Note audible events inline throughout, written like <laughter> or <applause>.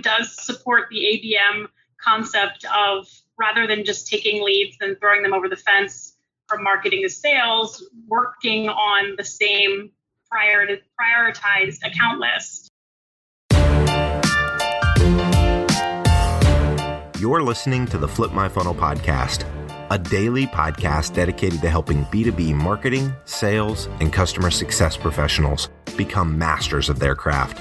Does support the ABM concept of rather than just taking leads and throwing them over the fence from marketing to sales, working on the same prior prioritized account list. You're listening to the Flip My Funnel podcast, a daily podcast dedicated to helping B2B marketing, sales, and customer success professionals become masters of their craft.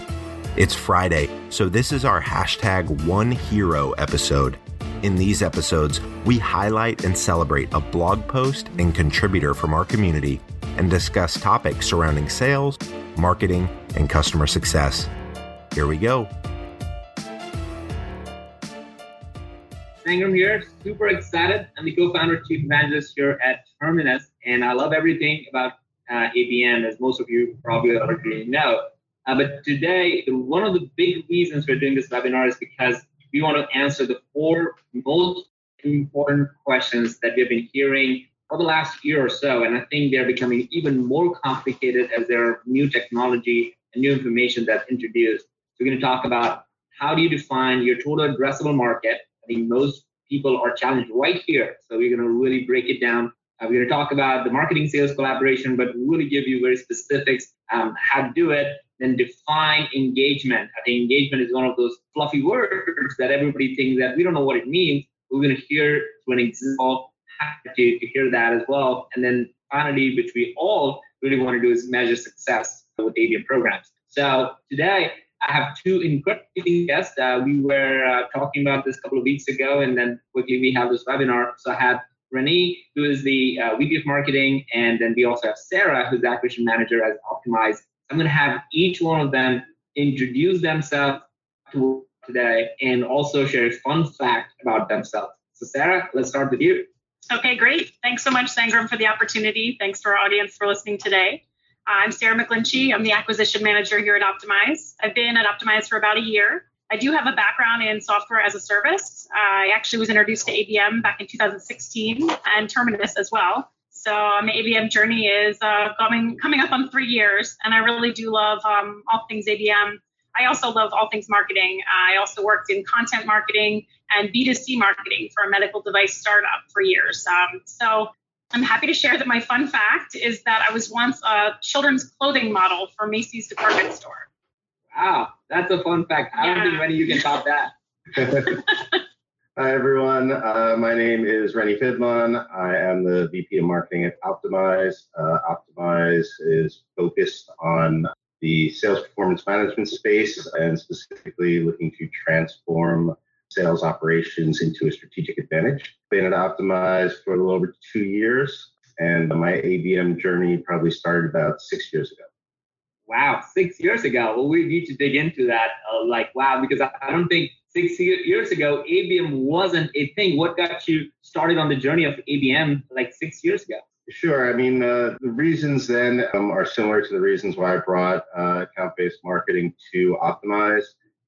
It's Friday, so this is our hashtag One Hero episode. In these episodes, we highlight and celebrate a blog post and contributor from our community and discuss topics surrounding sales, marketing, and customer success. Here we go. Sangram here, super excited. I'm the co-founder, chief evangelist here at Terminus, and I love everything about uh, ABM, as most of you probably already know. Uh, but today, one of the big reasons we're doing this webinar is because we want to answer the four most important questions that we've been hearing for the last year or so. And I think they're becoming even more complicated as there are new technology and new information that's introduced. So we're going to talk about how do you define your total addressable market? I think most people are challenged right here. So we're going to really break it down. Uh, we're going to talk about the marketing sales collaboration, but really give you very specifics um, how to do it then define engagement. I think engagement is one of those fluffy words that everybody thinks that we don't know what it means. We're going to hear to an example to, to hear that as well. And then finally, which we all really want to do is measure success with ABM programs. So today, I have two incredible guests. Uh, we were uh, talking about this a couple of weeks ago, and then quickly we have this webinar. So I have Renee, who is the uh, VP of Marketing, and then we also have Sarah, who's the Acquisition Manager at Optymyze I'm going to have each one of them introduce themselves to today and also share a fun fact about themselves. So, Sarah, let's start with you. Okay, great. Thanks so much, Sangram, for the opportunity. Thanks to our audience for listening today. I'm Sarah McGlinchey. I'm the acquisition manager here at Optymyze. I've been at Optymyze for about a year. I do have a background in software as a service. I actually was introduced to ABM back in 2016 and Terminus as well. So my ABM journey is uh, coming coming up on three years, and I really do love um, all things ABM. I also love all things marketing. I also worked in content marketing and B2C marketing for a medical device startup for years. Um, so I'm happy to share that my fun fact is that I was once a children's clothing model for Macy's department store. Wow, that's a fun fact. I yeah. don't think many you can top that. <laughs> <laughs> Hi, everyone. Uh, my name is Renny Fidlon. I am the VP of Marketing at Optymyze. Uh, Optymyze is focused on the sales performance management space and specifically looking to transform sales operations into a strategic advantage. Been at Optymyze for a little over two years, and my ABM journey probably started about six years ago. Wow, six years ago. Well, we need to dig into that. Uh, like, wow, because I, I don't think six years ago, ABM wasn't a thing. What got you started on the journey of ABM like six years ago? Sure. I mean, uh, the reasons then um, are similar to the reasons why I brought uh, account-based marketing to Optymyze,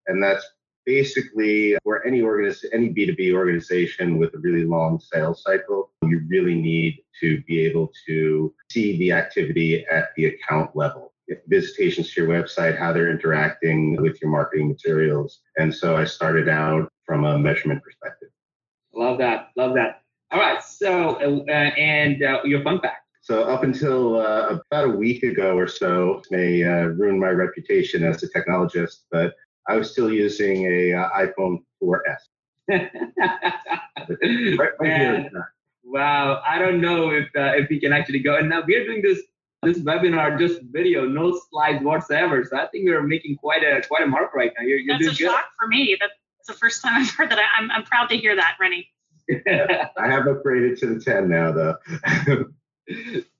and that's basically where any organiz- any B2B organization with a really long sales cycle, you really need to be able to see the activity at the account level visitations to your website, how they're interacting with your marketing materials. And so I started out from a measurement perspective. Love that. Love that. All right. So, uh, and uh, your fun fact. So up until uh, about a week ago or so, may uh, ruin my reputation as a technologist, but I was still using a uh, iPhone 4S. <laughs> right, right wow, I don't know if uh, if we can actually go. And now we're doing this this webinar just video, no slides whatsoever. So I think we're making quite a quite a mark right now. You're, you're That's a good. shock for me. That's the first time I've heard that. I, am I'm proud to hear that, Renny. <laughs> I have upgraded to the 10 now, though. <laughs>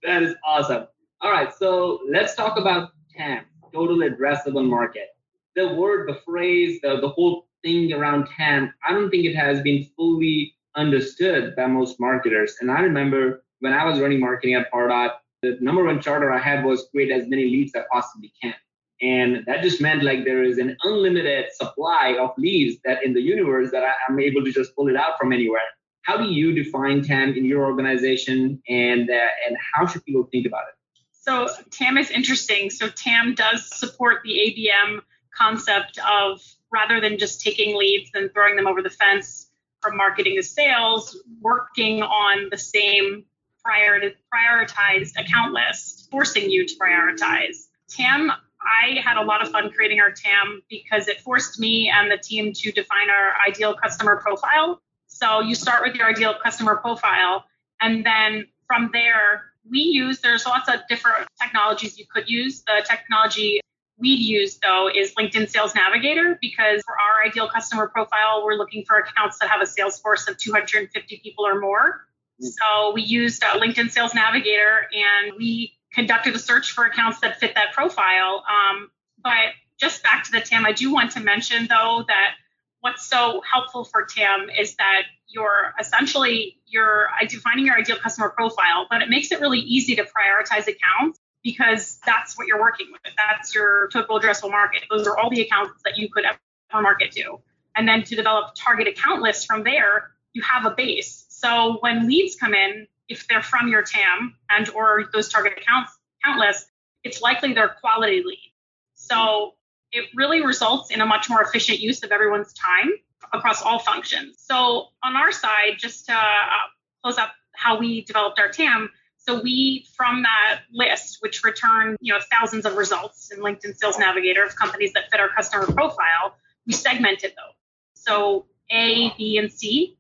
that is awesome. All right, so let's talk about TAM, total addressable market. The word, the phrase, the, the whole thing around TAM, I don't think it has been fully understood by most marketers. And I remember when I was running marketing at Pardot, the number one charter I had was create as many leads as I possibly can. And that just meant like there is an unlimited supply of leads that in the universe that I, am able to just pull it out from anywhere. How do you define TAM in your organization and, uh, and how should people think about it? So TAM is interesting. So TAM does support the ABM concept of rather than just taking leads and throwing them over the fence from marketing to sales, working on the same prior prioritized account list, forcing you to prioritize. TAM, I had a lot of fun creating our TAM because it forced me and the team to define our ideal customer profile. So you start with your ideal customer profile, and then from there, we use there's lots of different technologies you could use. The technology we'd use though is LinkedIn Sales Navigator because for our ideal customer profile, we're looking for accounts that have a sales force of 250 people or more. So we used uh, LinkedIn Sales Navigator and we conducted a search for accounts that fit that profile. Um, but just back to the TAM, I do want to mention though that what's so helpful for TAM is that you're essentially you're defining your ideal customer profile, but it makes it really easy to prioritize accounts because that's what you're working with. That's your total addressable market. Those are all the accounts that you could ever market to. And then to develop target account lists from there, you have a base. So when leads come in, if they're from your TAM and or those target accounts account lists, it's likely they're quality lead. So it really results in a much more efficient use of everyone's time across all functions. So on our side, just to uh, close up how we developed our TAM, so we, from that list, which returned you know thousands of results in LinkedIn Sales Navigator of companies that fit our customer profile, we segmented those. So A, B, and C.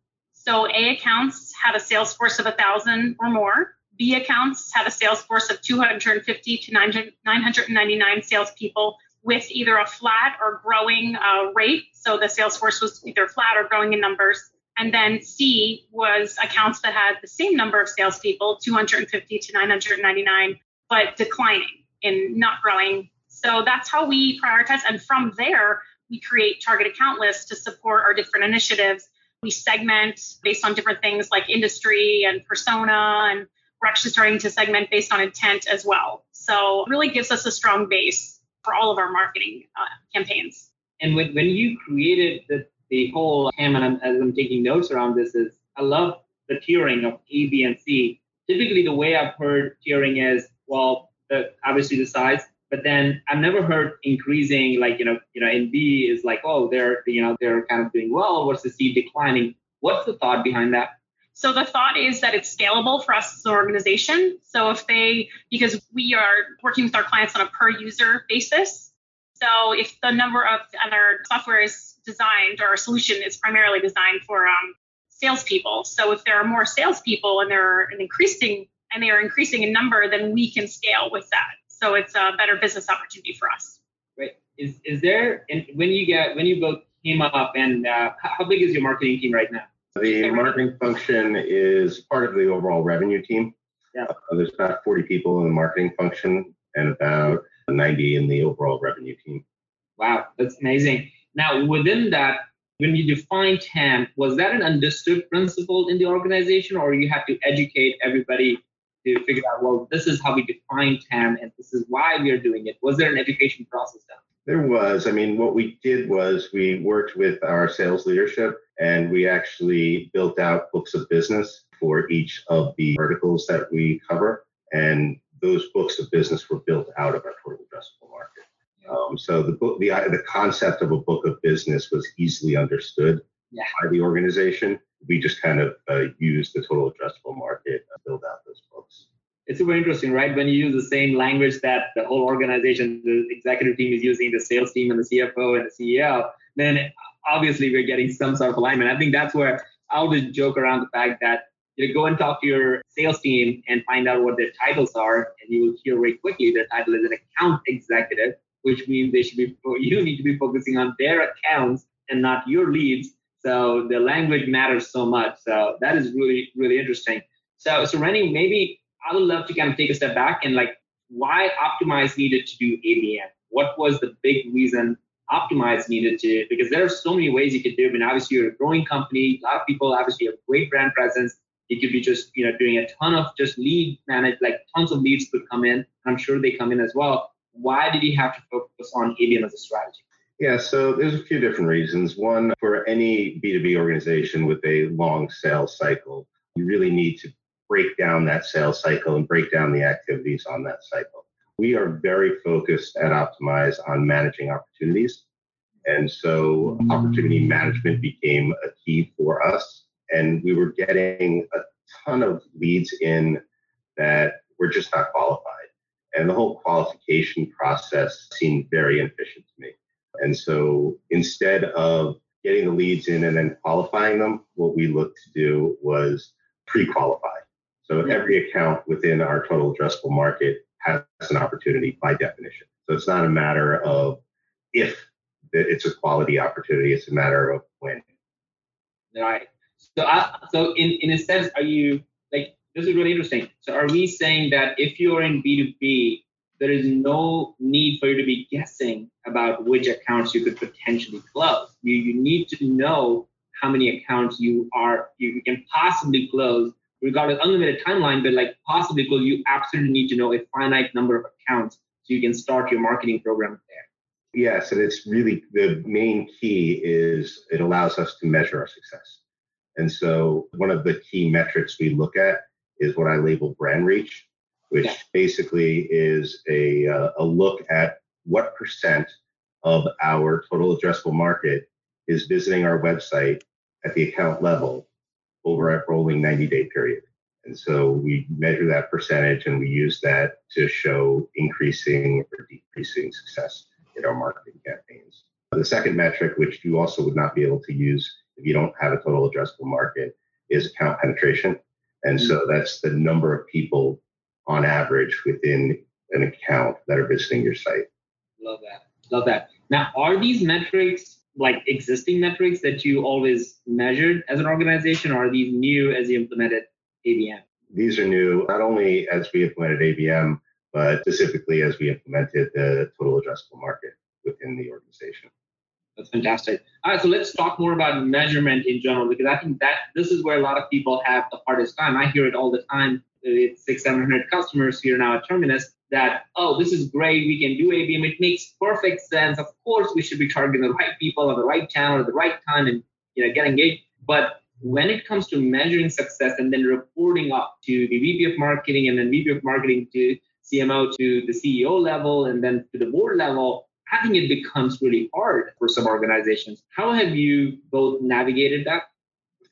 So A accounts had a sales force of thousand or more. B accounts had a sales force of 250 to 999 salespeople with either a flat or growing uh, rate. So the sales force was either flat or growing in numbers. And then C was accounts that had the same number of salespeople, 250 to 999, but declining and not growing. So that's how we prioritize. And from there, we create target account lists to support our different initiatives. We segment based on different things like industry and persona, and we're actually starting to segment based on intent as well. So it really gives us a strong base for all of our marketing uh, campaigns. And when, when you created the the whole and I'm, as I'm taking notes around this is I love the tiering of A, B, and C. Typically, the way I've heard tiering is well, the, obviously the size, but then I've never heard increasing like you know you know in B is like oh they're you know they're kind of doing well versus C declining. What's the thought behind that? So the thought is that it's scalable for us as an organization. So if they, because we are working with our clients on a per user basis. So if the number of other software is designed or our solution is primarily designed for um, salespeople. So if there are more salespeople and they're an increasing and they are increasing in number, then we can scale with that. So it's a better business opportunity for us. Right. Is is there and when you get when you both came up and uh, how big is your marketing team right now? The marketing function is part of the overall revenue team. Yeah. Uh, there's about 40 people in the marketing function and about 90 in the overall revenue team. Wow, that's amazing. Now, within that, when you define TAM, was that an understood principle in the organization, or you have to educate everybody to figure out, well, this is how we define TAM and this is why we are doing it? Was there an education process done? There was. I mean, what we did was we worked with our sales leadership and we actually built out books of business for each of the verticals that we cover. And those books of business were built out of our total addressable market. Um, so the book, the the concept of a book of business was easily understood yeah. by the organization. We just kind of uh, used the total addressable market to build out those books. It's super interesting, right? When you use the same language that the whole organization, the executive team is using, the sales team and the CFO and the CEO, then obviously we're getting some sort of alignment. I think that's where I always joke around the fact that you go and talk to your sales team and find out what their titles are, and you will hear very quickly their title is an account executive which means they should be <laughs> you need to be focusing on their accounts and not your leads. So the language matters so much. So that is really really interesting. So so Renny, maybe I would love to kind of take a step back and like why Optymyze needed to do ABM. What was the big reason Optymyze needed to? Because there are so many ways you could do it. I mean, obviously you're a growing company. A lot of people obviously have great brand presence. You could be just you know doing a ton of just lead manage like tons of leads could come in. I'm sure they come in as well why did he have to focus on ABM as a strategy? Yeah, so there's a few different reasons. One, for any B2B organization with a long sales cycle, you really need to break down that sales cycle and break down the activities on that cycle. We are very focused at Optymyze on managing opportunities. And so opportunity management became a key for us. And we were getting a ton of leads in that were just not qualified. And the whole qualification process seemed very inefficient to me. And so instead of getting the leads in and then qualifying them, what we looked to do was pre-qualify. So every account within our total addressable market has an opportunity by definition. So it's not a matter of if it's a quality opportunity, it's a matter of when. Right. So, uh, so in, in a sense, are you like this is really interesting. So, are we saying that if you're in B2B, there is no need for you to be guessing about which accounts you could potentially close. You, you need to know how many accounts you are you can possibly close, regardless unlimited timeline, but like possibly close. You absolutely need to know a finite number of accounts so you can start your marketing program there. Yes, and it's really the main key is it allows us to measure our success. And so one of the key metrics we look at is what I label brand reach which yeah. basically is a, uh, a look at what percent of our total addressable market is visiting our website at the account level over a rolling 90 day period. And so we measure that percentage and we use that to show increasing or decreasing success in our marketing campaigns. The second metric, which you also would not be able to use if you don't have a total addressable market, is account penetration. And mm-hmm. so that's the number of people on average within an account that are visiting your site. Love that. Love that. Now, are these metrics like existing metrics that you always measured as an organization, or are these new as you implemented ABM? These are new, not only as we implemented ABM, but specifically as we implemented the total addressable market within the organization. That's fantastic. All right, so let's talk more about measurement in general because I think that this is where a lot of people have the hardest time. I hear it all the time it's six, seven hundred customers here now at Terminus that, oh, this is great. We can do ABM. It makes perfect sense. Of course, we should be targeting the right people on the right channel at the right time and you know get engaged. But when it comes to measuring success and then reporting up to the VP of marketing and then VP of marketing to CMO to the CEO level and then to the board level, I think it becomes really hard for some organizations. How have you both navigated that?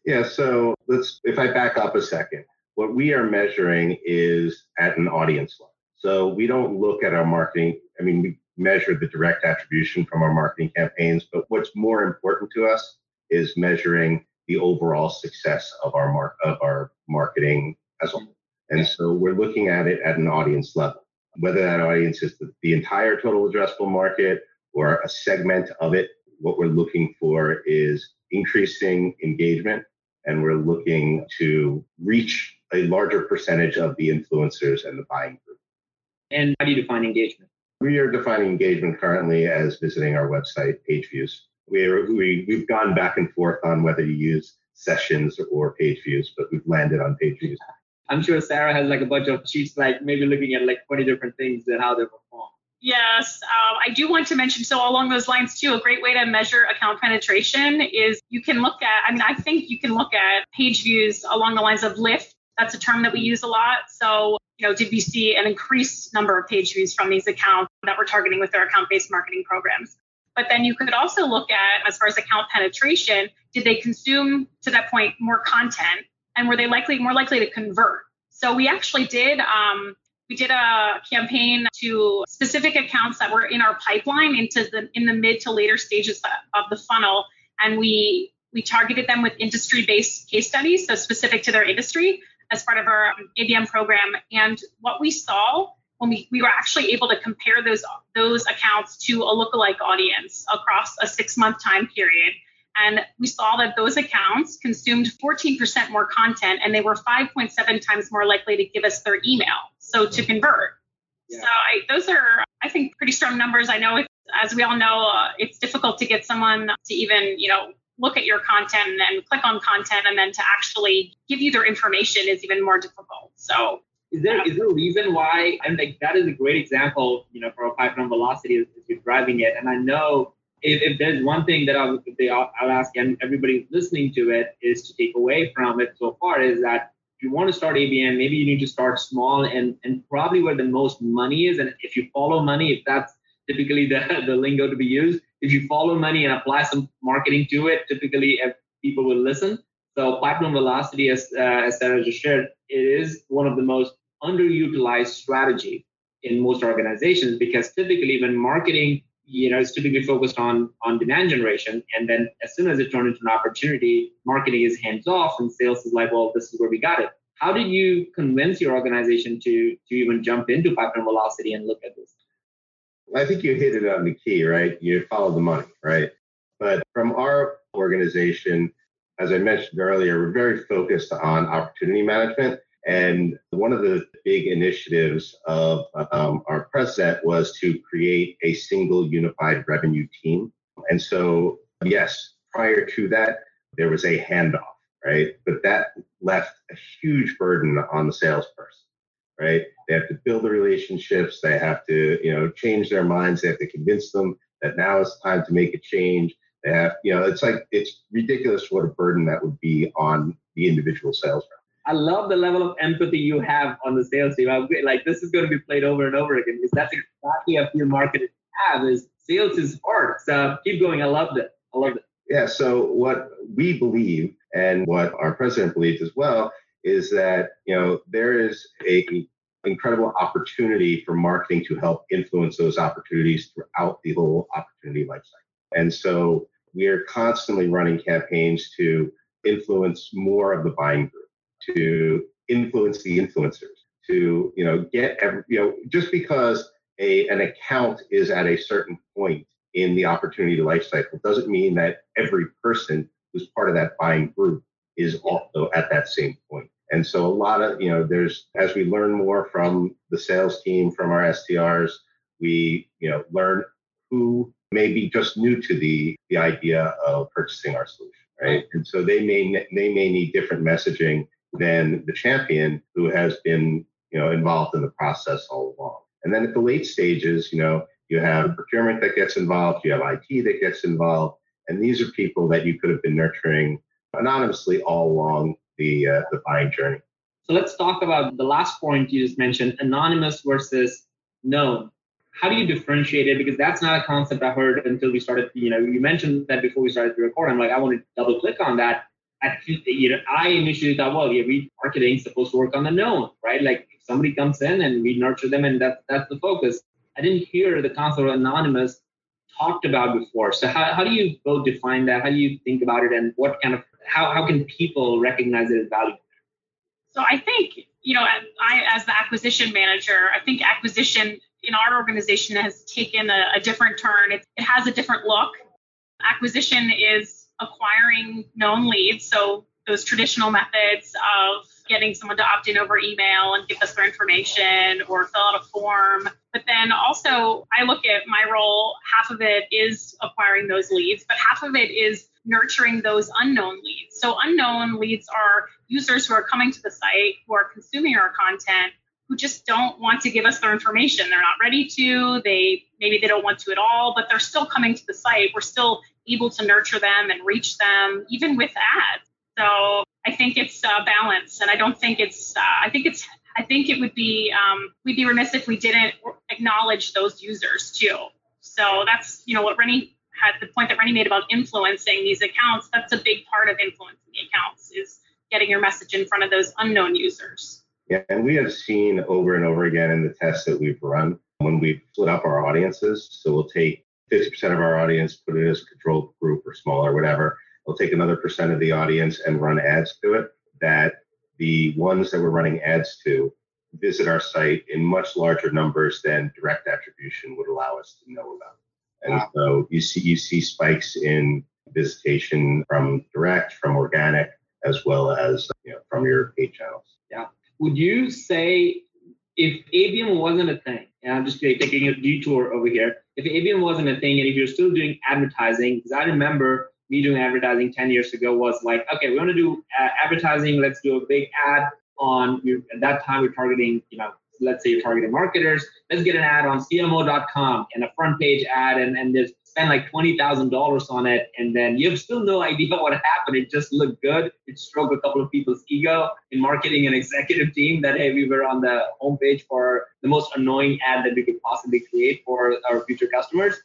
Yeah, so let's if I back up a second. What we are measuring is at an audience level. So we don't look at our marketing. I mean, we measure the direct attribution from our marketing campaigns, but what's more important to us is measuring the overall success of our mar- of our marketing as a whole. And so we're looking at it at an audience level, whether that audience is the, the entire total addressable market or a segment of it. What we're looking for is increasing engagement and we're looking to reach a larger percentage of the influencers and the buying group. And how do you define engagement? We are defining engagement currently as visiting our website page views. We are, we, we've gone back and forth on whether you use sessions or page views, but we've landed on page views. <laughs> I'm sure Sarah has like a bunch of sheets, like maybe looking at like 20 different things and how they perform. Yes, um, I do want to mention, so along those lines too, a great way to measure account penetration is you can look at, I mean, I think you can look at page views along the lines of lift. That's a term that we use a lot. So, you know, did we see an increased number of page views from these accounts that we're targeting with our account based marketing programs? But then you could also look at, as far as account penetration, did they consume to that point more content and were they likely more likely to convert? So we actually did um, we did a campaign to specific accounts that were in our pipeline into the in the mid to later stages of the funnel and we we targeted them with industry based case studies so specific to their industry as part of our abm program and what we saw when we, we were actually able to compare those those accounts to a lookalike audience across a six month time period and we saw that those accounts consumed 14% more content and they were 5.7 times more likely to give us their email. So to convert. Yeah. So I, those are, I think, pretty strong numbers. I know, as we all know, uh, it's difficult to get someone to even, you know, look at your content and then click on content and then to actually give you their information is even more difficult. So is there is there a reason why and like that is a great example, you know, for a pipeline velocity as you're driving it. And I know if, if there's one thing that I'll, I'll ask and everybody listening to it is to take away from it so far is that if you want to start ABM, maybe you need to start small and, and probably where the most money is. And if you follow money, if that's typically the, <laughs> the lingo to be used, if you follow money and apply some marketing to it, typically uh, people will listen. So pipeline velocity, as, uh, as Sarah just shared, it is one of the most underutilized strategy in most organizations because typically when marketing you know, is typically focused on on demand generation, and then as soon as it turns into an opportunity, marketing is hands off, and sales is like, well, this is where we got it. How did you convince your organization to to even jump into pipeline velocity and look at this? I think you hit it on the key, right? You follow the money, right? But from our organization, as I mentioned earlier, we're very focused on opportunity management. And one of the big initiatives of um, our president was to create a single unified revenue team. And so, yes, prior to that, there was a handoff, right? But that left a huge burden on the salesperson, right? They have to build the relationships. They have to, you know, change their minds. They have to convince them that now is the time to make a change. They have, you know, it's like it's ridiculous what a burden that would be on the individual sales rep. I love the level of empathy you have on the sales team. I'm like, this is going to be played over and over again because that's exactly a few marketers have is sales is hard. So keep going. I love it. I love it. Yeah. So what we believe and what our president believes as well is that you know there is a incredible opportunity for marketing to help influence those opportunities throughout the whole opportunity lifecycle. And so we are constantly running campaigns to influence more of the buying group to influence the influencers, to you know get every, you know just because a an account is at a certain point in the opportunity life cycle doesn't mean that every person who's part of that buying group is also at that same point. And so a lot of you know there's as we learn more from the sales team from our SDRs, we you know learn who may be just new to the the idea of purchasing our solution right and so they may they may need different messaging than the champion who has been, you know, involved in the process all along. And then at the late stages, you know, you have procurement that gets involved, you have IT that gets involved, and these are people that you could have been nurturing anonymously all along the uh, the buying journey. So let's talk about the last point you just mentioned, anonymous versus known. How do you differentiate it? Because that's not a concept I heard until we started. You know, you mentioned that before we started to record. I'm like, I want to double click on that you know, I initially thought, well, yeah, we marketing supposed to work on the known, right? Like if somebody comes in and we nurture them and that's that's the focus. I didn't hear the concept of anonymous talked about before. So how, how do you both define that? How do you think about it and what kind of how, how can people recognize it as valuable? So I think, you know, I as the acquisition manager, I think acquisition in our organization has taken a, a different turn. It, it has a different look. Acquisition is acquiring known leads. So those traditional methods of getting someone to opt in over email and give us their information or fill out a form. But then also, I look at my role, half of it is acquiring those leads, but half of it is nurturing those unknown leads. So, unknown leads are users who are coming to the site, who are consuming our content, who just don't want to give us their information. They're not ready to. They maybe they don't want to at all, but they're still coming to the site. We're still able to nurture them and reach them, even with ads. So I think it's a balance, and I don't think it's. Uh, I think it's. I think it would be. Um, we'd be remiss if we didn't acknowledge those users too. So that's you know what Renny the point that Renny made about influencing these accounts. That's a big part of influencing the accounts is getting your message in front of those unknown users. Yeah, and we have seen over and over again in the tests that we've run when we split up our audiences. So we'll take 50% of our audience, put it as a control group or smaller, whatever. We'll take another percent of the audience and run ads to it. That the ones that we're running ads to visit our site in much larger numbers than direct attribution would allow us to know about. And so you see you see spikes in visitation from direct, from organic, as well as you know, from your paid channels. Yeah. Would you say if ABM wasn't a thing, and I'm just taking a detour over here, if ABM wasn't a thing and if you're still doing advertising, because I remember me doing advertising 10 years ago was like, okay, we want to do uh, advertising. Let's do a big ad on, at that time we're targeting, you know, let's say you're targeting marketers. Let's get an ad on CMO.com and a front page ad and, and there's spend like $20,000 on it, and then you have still no <laughs> idea what happened. It just looked good. It stroked a couple of people's ego in marketing and <laughs> executive team that, hey, we were on the homepage for the most annoying ad that we could possibly create for our future customers.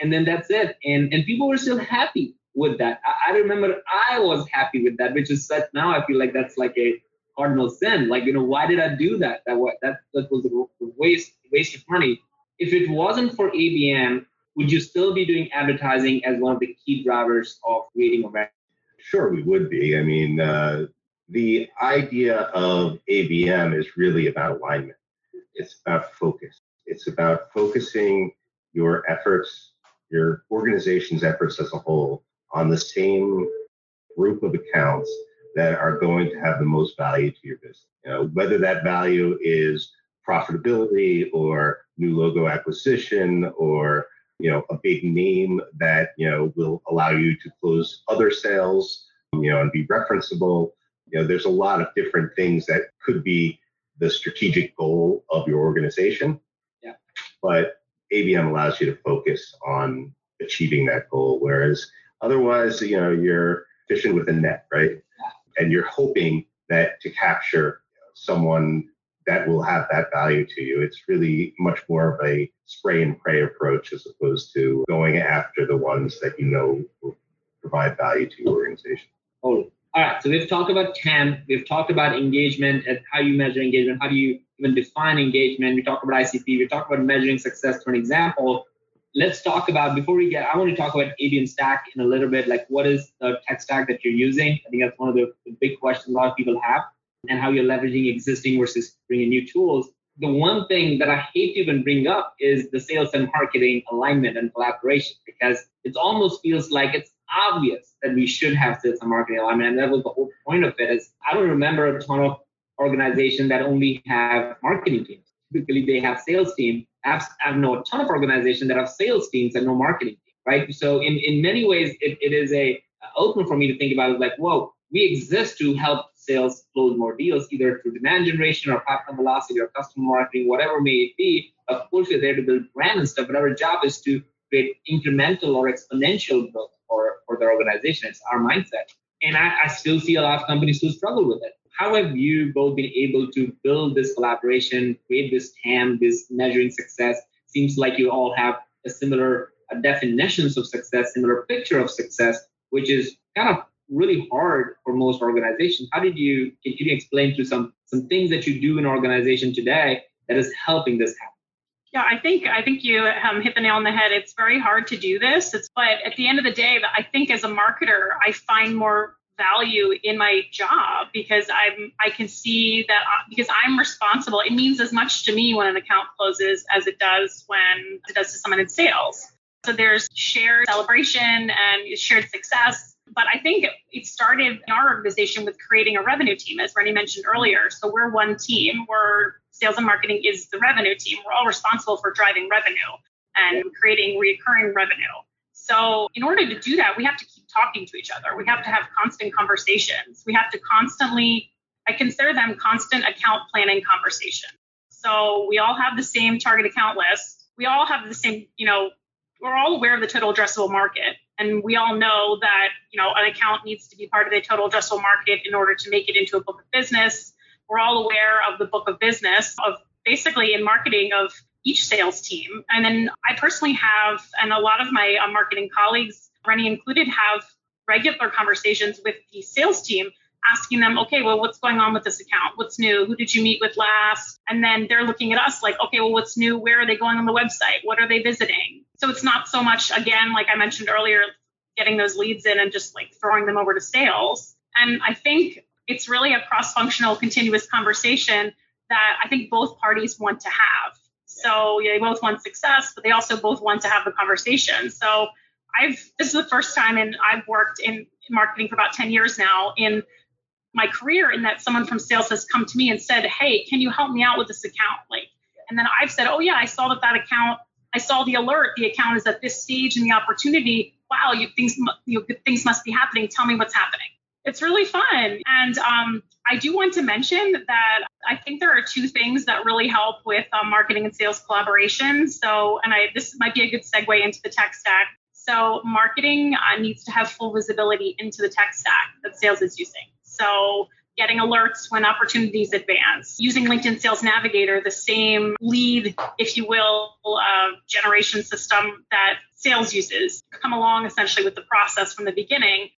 and then that's it. And and people were still happy with that. I, I remember I was happy with that, which is such now I feel like that's like a cardinal sin. Like, you know, why did I do that? That what that that was a waste waste of money. If it wasn't for ABM, would you still be doing advertising as one of the key drivers of creating awareness? Sure, we would be. I mean, uh, the idea of ABM is really about alignment. It's about focus. It's about focusing your efforts, your organization's efforts as a whole, on the same group of accounts that are going to have the most value to your business. You know, whether that value is profitability or new logo acquisition or you know a big name that you know will allow you to close other sales you know and be referenceable you know there's a lot of different things that could be the strategic goal of your organization. Yeah. But abm allows you to focus on achieving that goal whereas otherwise you know you're fishing with a net right and you're hoping that to capture someone that will have that value to you. It's really much more of a spray and pray approach as opposed to going after the ones that you know will provide value to your organization. Oh, all right. So we've talked about TAM, we've talked about engagement and how you measure engagement, how do you even define engagement. We talked about ICP, we talked about measuring success for an example let's talk about before we get. I want to talk about ABM Stack in a little bit. Like, what is the tech stack that you're using? I think that's one of the, the big questions a lot of people have, and how you're leveraging existing versus bringing new tools. The one thing that I hate to even bring up is the sales and marketing alignment and collaboration because it almost feels like it's obvious that we should have sales and marketing alignment, and that was the whole point of it. Is I don't remember a ton of organizations that only have marketing teams. Typically, they have sales team I know a ton of organizations that have sales teams and no marketing team, right? So in, in many ways, it, it is a open for me to think about it like, whoa, we exist to help sales close more deals, either through demand generation or pipeline velocity or customer marketing, whatever may it be. Of course, we're there to build brand and stuff, but our job is to create incremental or exponential growth for, for their organization. It's our mindset. And I, I still see a lot of companies who struggle with it how have you both been able to build this collaboration, create this TAM, this measuring success? Seems like you all have a similar uh, definitions of success, similar picture of success, which is kind of really hard for most organizations. How did you can you explain to some some things that you do in organization today that is helping this happen? Yeah, I think I think you um, hit the nail on the head. It's very hard to do this. It's, but at the end of the day, I think as a marketer, I find more value in my job because I'm I can see that uh, because I'm responsible. It means as much to me when an account closes as it does when it does to someone in sales. So there's shared celebration and shared success. But I think it started in our organization with creating a revenue team, as Renny mentioned earlier. So we're one team. We're sales and marketing is the revenue team. We're all responsible for driving revenue and creating recurring revenue. So, in order to do that, we have to keep talking to each other. We have to have constant conversations. We have to constantly, I consider them constant account planning conversations. So, we all have the same target account list. We all have the same, you know, we're all aware of the total addressable market. And we all know that, you know, an account needs to be part of the total addressable market in order to make it into a book of business. We're all aware of the book of business of basically in marketing of each sales team. And then I personally have, and a lot of my uh, marketing colleagues, Renny included, have regular conversations with the sales team asking them, okay, well, what's going on with this account? What's new? Who did you meet with last? And then they're looking at us like, okay, well, what's new? Where are they going on the website? What are they visiting? So it's not so much, again, like I mentioned earlier, getting those leads in and just like throwing them over to sales. And I think it's really a cross functional, continuous conversation that I think both parties want to have. So yeah, they both want success, but they also both want to have the conversation. So I've this is the first time and I've worked in marketing for about 10 years now in my career in that someone from sales has come to me and said, "Hey, can you help me out with this account?" Like, and then I've said, "Oh yeah, I saw that that account. I saw the alert. The account is at this stage in the opportunity. Wow, you things you know, things must be happening. Tell me what's happening." It's really fun, and um, I do want to mention that I think there are two things that really help with um, marketing and sales collaboration. So, and I this might be a good segue into the tech stack. So, marketing uh, needs to have full visibility into the tech stack that sales is using. So, getting alerts when opportunities advance, using LinkedIn Sales Navigator, the same lead, if you will, uh, generation system that sales uses, come along essentially with the process from the beginning,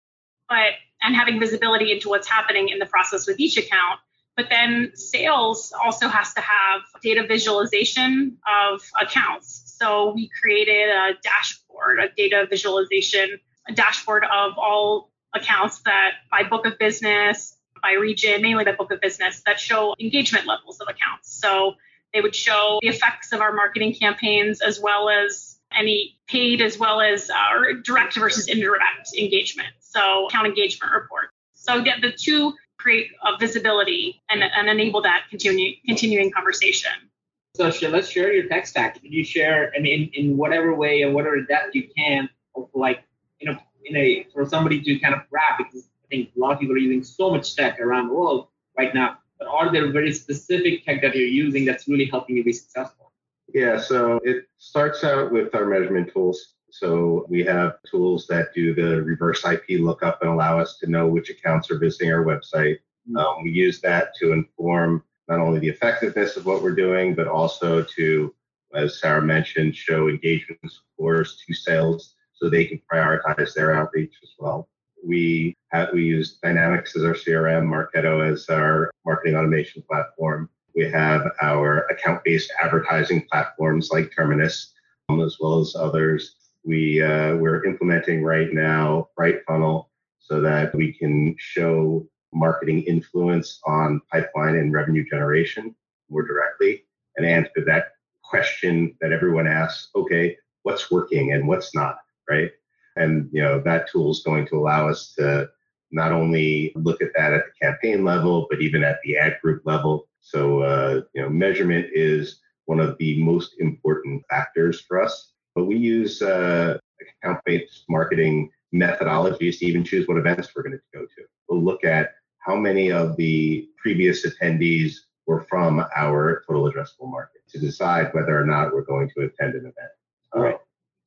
but and having visibility into what's happening in the process with each account. But then sales also has to have data visualization of accounts. So we created a dashboard, a data visualization, a dashboard of all accounts that by book of business, by region, mainly by book of business, that show engagement levels of accounts. So they would show the effects of our marketing campaigns as well as any paid as well as our direct versus indirect engagement. So account engagement report. So get the two create a visibility and, and enable that continue, continuing conversation. So let's share your tech stack. Can you share, I mean, in, in whatever way and whatever depth you can, of like, you know, in a for somebody to kind of grab because I think a lot of people are using so much tech around the world right now. But are there very specific tech that you're using that's really helping you be successful? Yeah, so it starts out with our measurement tools. So we have tools that do the reverse IP lookup and allow us to know which accounts are visiting our website. Mm-hmm. Um, we use that to inform not only the effectiveness of what we're doing, but also to, as Sarah mentioned, show engagement scores to sales so they can prioritize their outreach as well. We have, we use Dynamics as our CRM, Marketo as our marketing automation platform. We have our account-based advertising platforms like Terminus, um, as well as others. We uh, we're implementing right now BrightFunnel so that we can show marketing influence on pipeline and revenue generation more directly and answer that question that everyone asks. Okay, what's working and what's not? right? And you know that tool is going to allow us to not only look at that at the campaign level, but even at the ad group level. So uh, you know, measurement is one of the most important factors for us. But we use uh, account-based marketing methodologies to even choose what events we're going to go to. We'll look at how many of the previous attendees were from our total addressable market to decide whether or not we're going to attend an event. All right.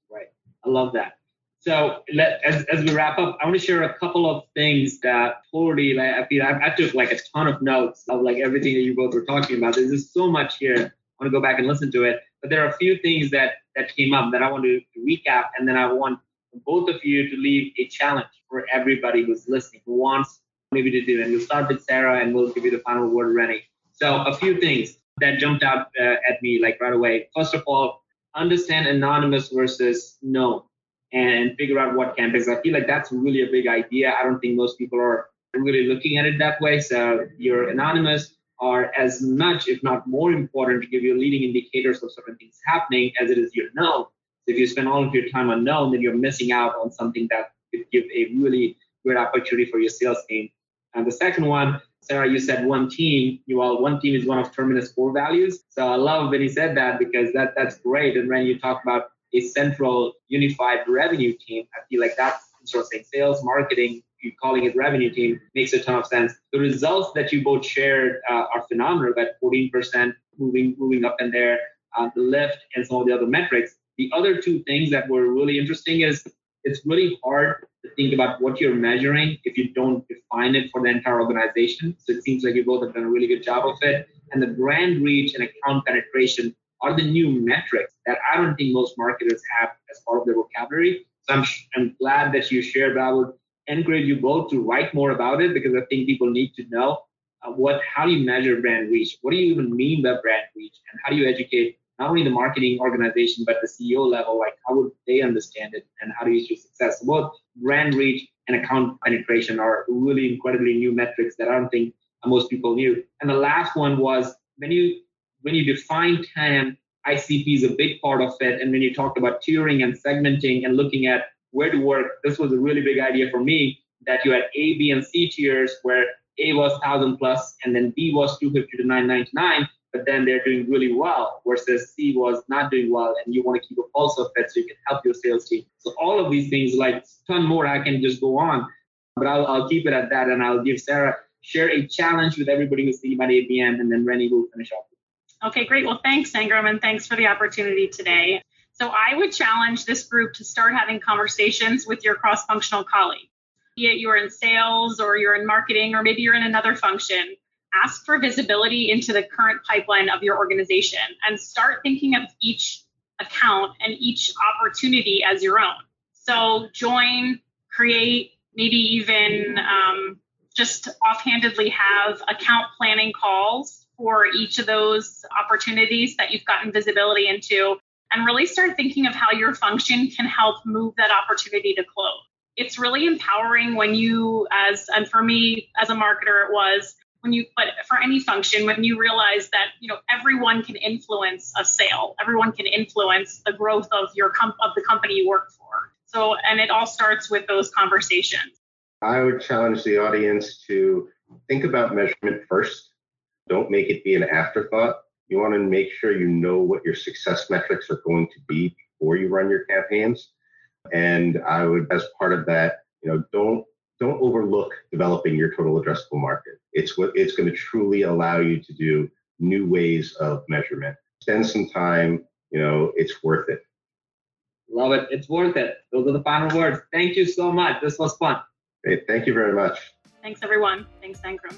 Right. I love that. So let, as, as we wrap up, I want to share a couple of things that totally like I feel I, I, took like a ton of notes of like everything that you both were talking about. There's just so much here. I want to go back and listen to it. But there are a few things that that came up that I want to recap, and then I want both of you to leave a challenge for everybody who's listening, who wants maybe to do. And we'll start with Sarah, and we'll give you the final word, Renny. So a few things that jumped out uh, at me like right away. First of all, understand anonymous versus known and figure out what campaigns. I feel like that's really a big idea. I don't think most people are really looking at it that way. So you're anonymous are as much, if not more important, to give you leading indicators of certain things happening as it is your known. So if you spend all of your time unknown, then you're missing out on something that could give a really great opportunity for your sales team. And the second one Sarah, you said one team. You all one team is one of Terminus core values. So I love when you said that because that that's great. And when you talk about a central unified revenue team, I feel like that's sort of saying sales, marketing, you calling it revenue team makes a ton of sense. The results that you both shared uh, are phenomenal. That 14% moving moving up in there, uh, the lift, and some of the other metrics. The other two things that were really interesting is it's really hard to think about what you're measuring if you don't define it for the entire organization. So it seems like you both have done a really good job of it. And the brand reach and account penetration are the new metrics that I don't think most marketers have as part of their vocabulary. So I'm, I'm glad that you shared. Would encourage you both to write more about it because I think people need to know uh, what how do you measure brand reach? What do you even mean by brand reach? And how do you educate not only the marketing organization but the CEO level, like how would they understand it and how do you achieve success? So both brand reach and account penetration are really incredibly new metrics that I don't think most people knew. And the last one was when you when you define TAM, ICP is a big part of it. And when you talked about tiering and segmenting and looking at where to work, this was a really big idea for me that you had A, B, and C tiers where A was 1000 plus and then B was 250 to 999 but then they're doing really well versus C was not doing well and you want to keep a pulse of it so you can help your sales team. So all of these things, like ton more, I can just go on, but I'll, I'll keep it at that and I'll give Sarah, share a challenge with everybody who's thinking about ABM and then Renny will finish off. Okay, great. Well, thanks, Sangram, and thanks for the opportunity today. So I would challenge this group to start having conversations with your cross-functional colleagues. be it you're in sales or you're in marketing or maybe you're in another function, ask for visibility into the current pipeline of your organization and start thinking of each account and each opportunity as your own. So join, create, maybe even um, just offhandedly have account planning calls for each of those opportunities that you've gotten visibility into and really start thinking of how your function can help move that opportunity to close. It's really empowering when you, as and for me as a marketer, it was when you, but for any function, when you realize that you know everyone can influence a sale, everyone can influence the growth of your comp- of the company you work for. So, and it all starts with those conversations. I would challenge the audience to think about measurement first. Don't make it be an afterthought. You want to make sure you know what your success metrics are going to be before you run your campaigns. And I would, as part of that, you know, don't don't overlook developing your total addressable market. It's what it's going to truly allow you to do new ways of measurement. Spend some time, you know, it's worth it. Love it. It's worth it. Those are the final words. Thank you so much. This was fun. Great. Thank you very much. Thanks, everyone. Thanks, Sangram.